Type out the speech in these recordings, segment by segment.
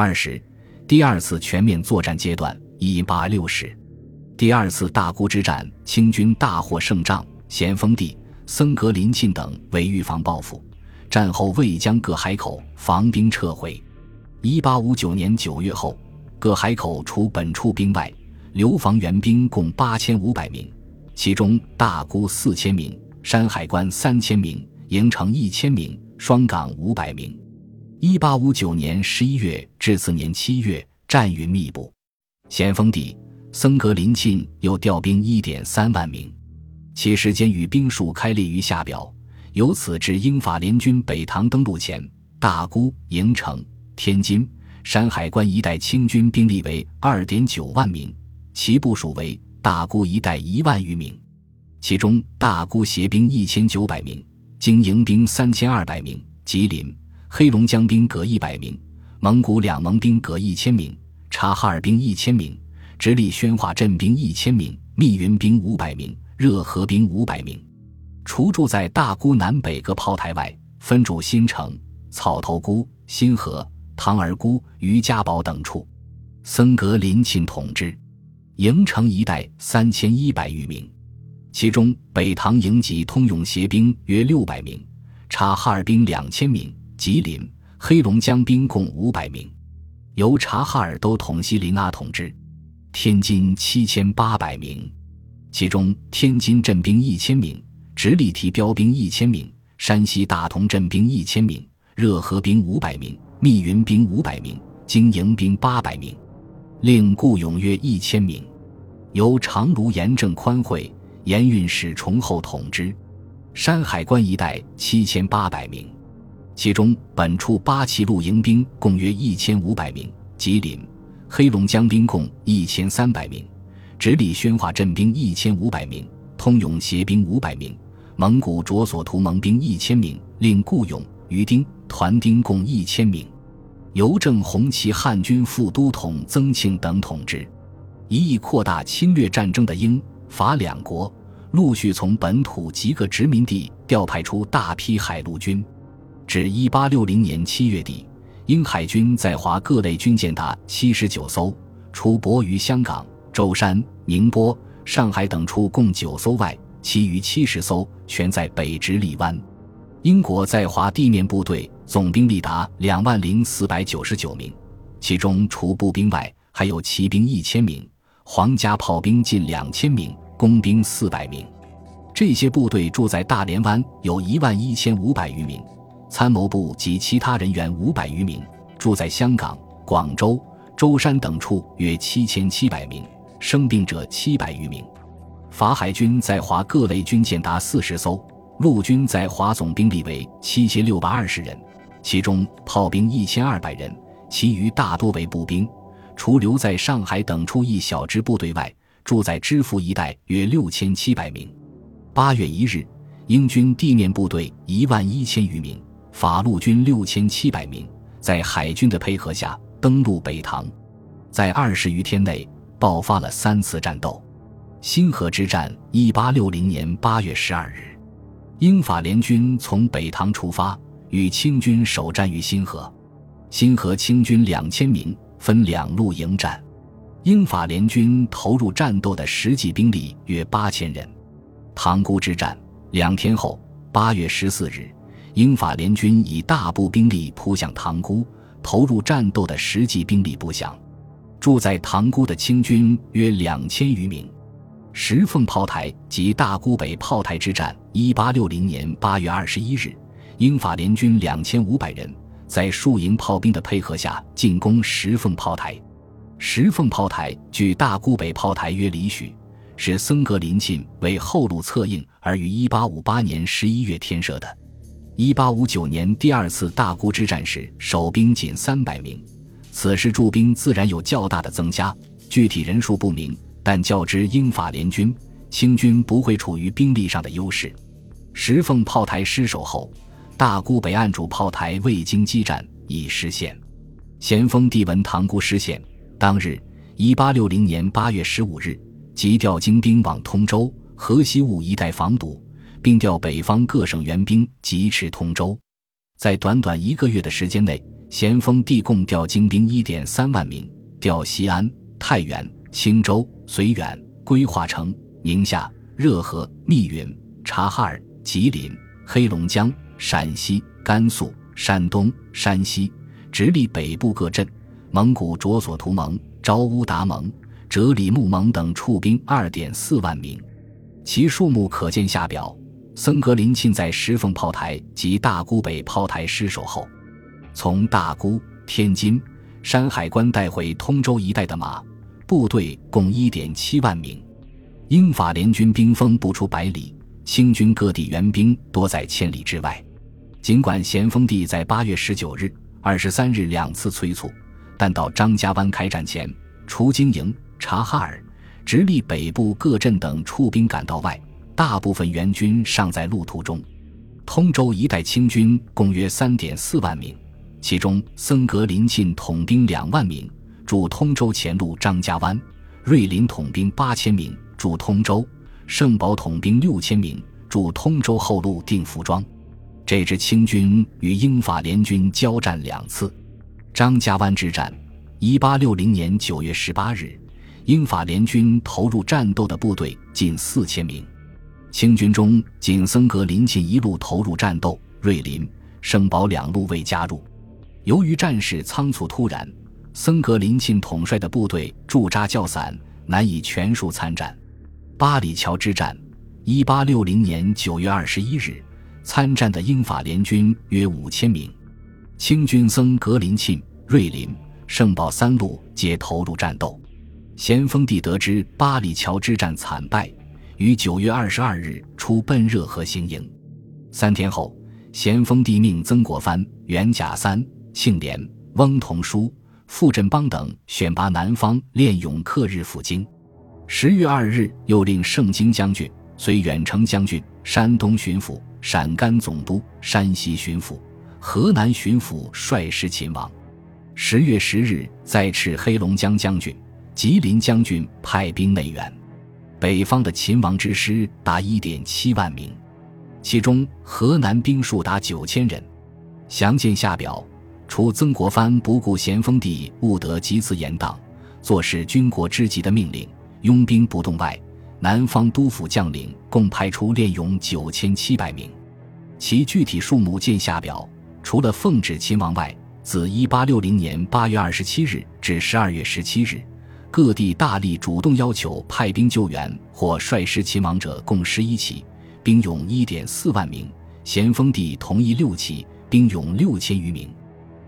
二十，第二次全面作战阶段，一八六十，第二次大沽之战，清军大获胜仗，咸丰帝、僧格林沁等为预防报复，战后未将各海口防兵撤回。一八五九年九月后，各海口除本处兵外，留防援兵共八千五百名，其中大沽四千名，山海关三千名，营城一千名，双港五百名。一八五九年十一月至次年七月，战云密布。咸丰帝、僧格林沁又调兵一点三万名，其时间与兵数开列于下表。由此至英法联军北塘登陆前，大沽、营城、天津、山海关一带清军兵力为二点九万名，其部署为大沽一带一万余名，其中大沽协兵一千九百名，经营兵三千二百名，吉林。黑龙江兵各一百名，蒙古两盟兵各一千名，察哈尔兵一千名，直隶宣化镇兵一千名，密云兵五百名，热河兵五百名。除驻在大沽南北各炮台外，分驻新城、草头沽、新河、唐儿沽、于家堡等处。僧格林沁统治营城一带三千一百余名，其中北塘营级通用协兵约六百名，察哈尔兵两千名。吉林、黑龙江兵共五百名，由察哈尔都统西林阿统治。天津七千八百名，其中天津镇兵一千名，直隶提标兵一千名，山西大同镇兵一千名，热河兵五百名，密云兵五百名，经营兵八百名，另雇勇约一千名，由长卢盐政宽惠盐运使崇厚统治。山海关一带七千八百名。其中，本处八旗露营兵共约一千五百名，吉林、黑龙江兵共一千三百名，直隶宣化镇兵一千五百名，通勇协兵五百名，蒙古卓索图盟兵一千名，另雇勇、余丁、团丁共一千名，邮政红旗汉军副都统曾庆等统治。一意扩大侵略战争的英法两国，陆续从本土几个殖民地调派出大批海陆军。至一八六零年七月底，英海军在华各类军舰达七十九艘，除泊于香港、舟山、宁波、上海等处共九艘外，其余七十艘全在北直隶湾。英国在华地面部队总兵力达两万零四百九十九名，其中除步兵外，还有骑兵一千名，皇家炮兵近两千名，工兵四百名。这些部队住在大连湾，有一万一千五百余名。参谋部及其他人员五百余名，住在香港、广州、舟山等处约七千七百名，生病者七百余名。法海军在华各类军舰达四十艘，陆军在华总兵力为七千六百二十人，其中炮兵一千二百人，其余大多为步兵。除留在上海等处一小支部队外，住在知府一带约六千七百名。八月一日，英军地面部队一万一千余名。法陆军六千七百名，在海军的配合下登陆北塘，在二十余天内爆发了三次战斗。新河之战，一八六零年八月十二日，英法联军从北塘出发，与清军首战于新河。新河清军两千名，分两路迎战。英法联军投入战斗的实际兵力约八千人。塘沽之战两天后，八月十四日。英法联军以大部兵力扑向塘沽，投入战斗的实际兵力不详。住在塘沽的清军约两千余名。石凤炮台及大沽北炮台之战，一八六零年八月二十一日，英法联军两千五百人，在数营炮兵的配合下进攻石凤炮台。石凤炮台距大沽北炮台约里许，是僧格林沁为后路策应而于一八五八年十一月添设的。一八五九年第二次大沽之战时，守兵仅三百名。此时驻兵自然有较大的增加，具体人数不明。但较之英法联军，清军不会处于兵力上的优势。石凤炮台失守后，大沽北岸主炮台未经激战已失陷。咸丰帝闻塘沽失陷，当日（一八六零年八月十五日）即调精兵往通州、河西务一带防堵。并调北方各省援兵疾驰通州，在短短一个月的时间内，咸丰帝共调精兵一点三万名，调西安、太原、青州、绥远、归化城、宁夏、热河、密云、察哈尔、吉林、黑龙江、陕西、甘肃、山东、山西，直隶北部各镇。蒙古卓索图盟、昭乌达盟、哲里木盟等处兵二点四万名，其数目可见下表。森格林沁在石凤炮台及大沽北炮台失守后。从大沽、天津、山海关带回通州一带的马部队共一点七万名，英法联军兵锋不出百里，清军各地援兵多在千里之外。尽管咸丰帝在八月十九日、二十三日两次催促，但到张家湾开战前，除经营、察哈尔、直隶北部各镇等出兵赶到外，大部分援军尚在路途中。通州一带清军共约三点四万名。其中，森格林沁统兵两万名驻通州前路张家湾，瑞林统兵八千名驻通州，盛保统兵六千名驻通州后路定福庄。这支清军与英法联军交战两次。张家湾之战，一八六零年九月十八日，英法联军投入战斗的部队近四千名，清军中仅森格林沁一路投入战斗，瑞林、盛保两路未加入。由于战事仓促突然，森格林沁统帅的部队驻扎较散，难以全数参战。八里桥之战，一八六零年九月二十一日，参战的英法联军约五千名，清军森格林沁、瑞林、盛保三路皆投入战斗。咸丰帝得知八里桥之战惨败，于九月二十二日出奔热河行营。三天后，咸丰帝命曾国藩、袁甲三。庆连、翁同书、傅振邦等选拔南方练勇克日赴京。十月二日，又令盛京将军、随远程将军、山东巡抚、陕甘总督、山西巡抚、河南巡抚率师勤王。十月十日，再斥黑龙江将军、吉林将军派兵内援。北方的秦王之师达一点七万名，其中河南兵数达九千人。详见下表。除曾国藩不顾咸丰帝务得及此严党，坐视军国之急的命令，拥兵不动外，南方督府将领共派出练勇九千七百名，其具体数目见下表。除了奉旨秦王外，自一八六零年八月二十七日至十二月十七日，各地大力主动要求派兵救援或率师勤王者共十一起，兵勇一点四万名。咸丰帝同意六起，兵勇六千余名。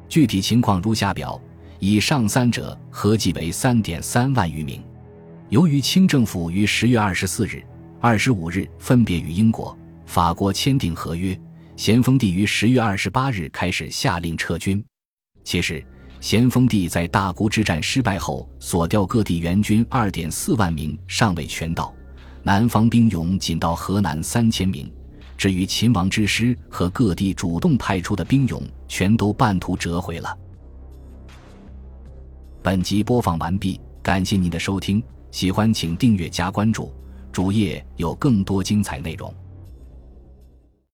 具体情况如下表，以上三者合计为三点三万余名。由于清政府于十月二十四日、二十五日分别与英国、法国签订合约，咸丰帝于十月二十八日开始下令撤军。其实，咸丰帝在大沽之战失败后，所调各地援军二点四万名尚未全到，南方兵勇仅到河南三千名。至于秦王之师和各地主动派出的兵勇，全都半途折回了。本集播放完毕，感谢您的收听，喜欢请订阅加关注，主页有更多精彩内容。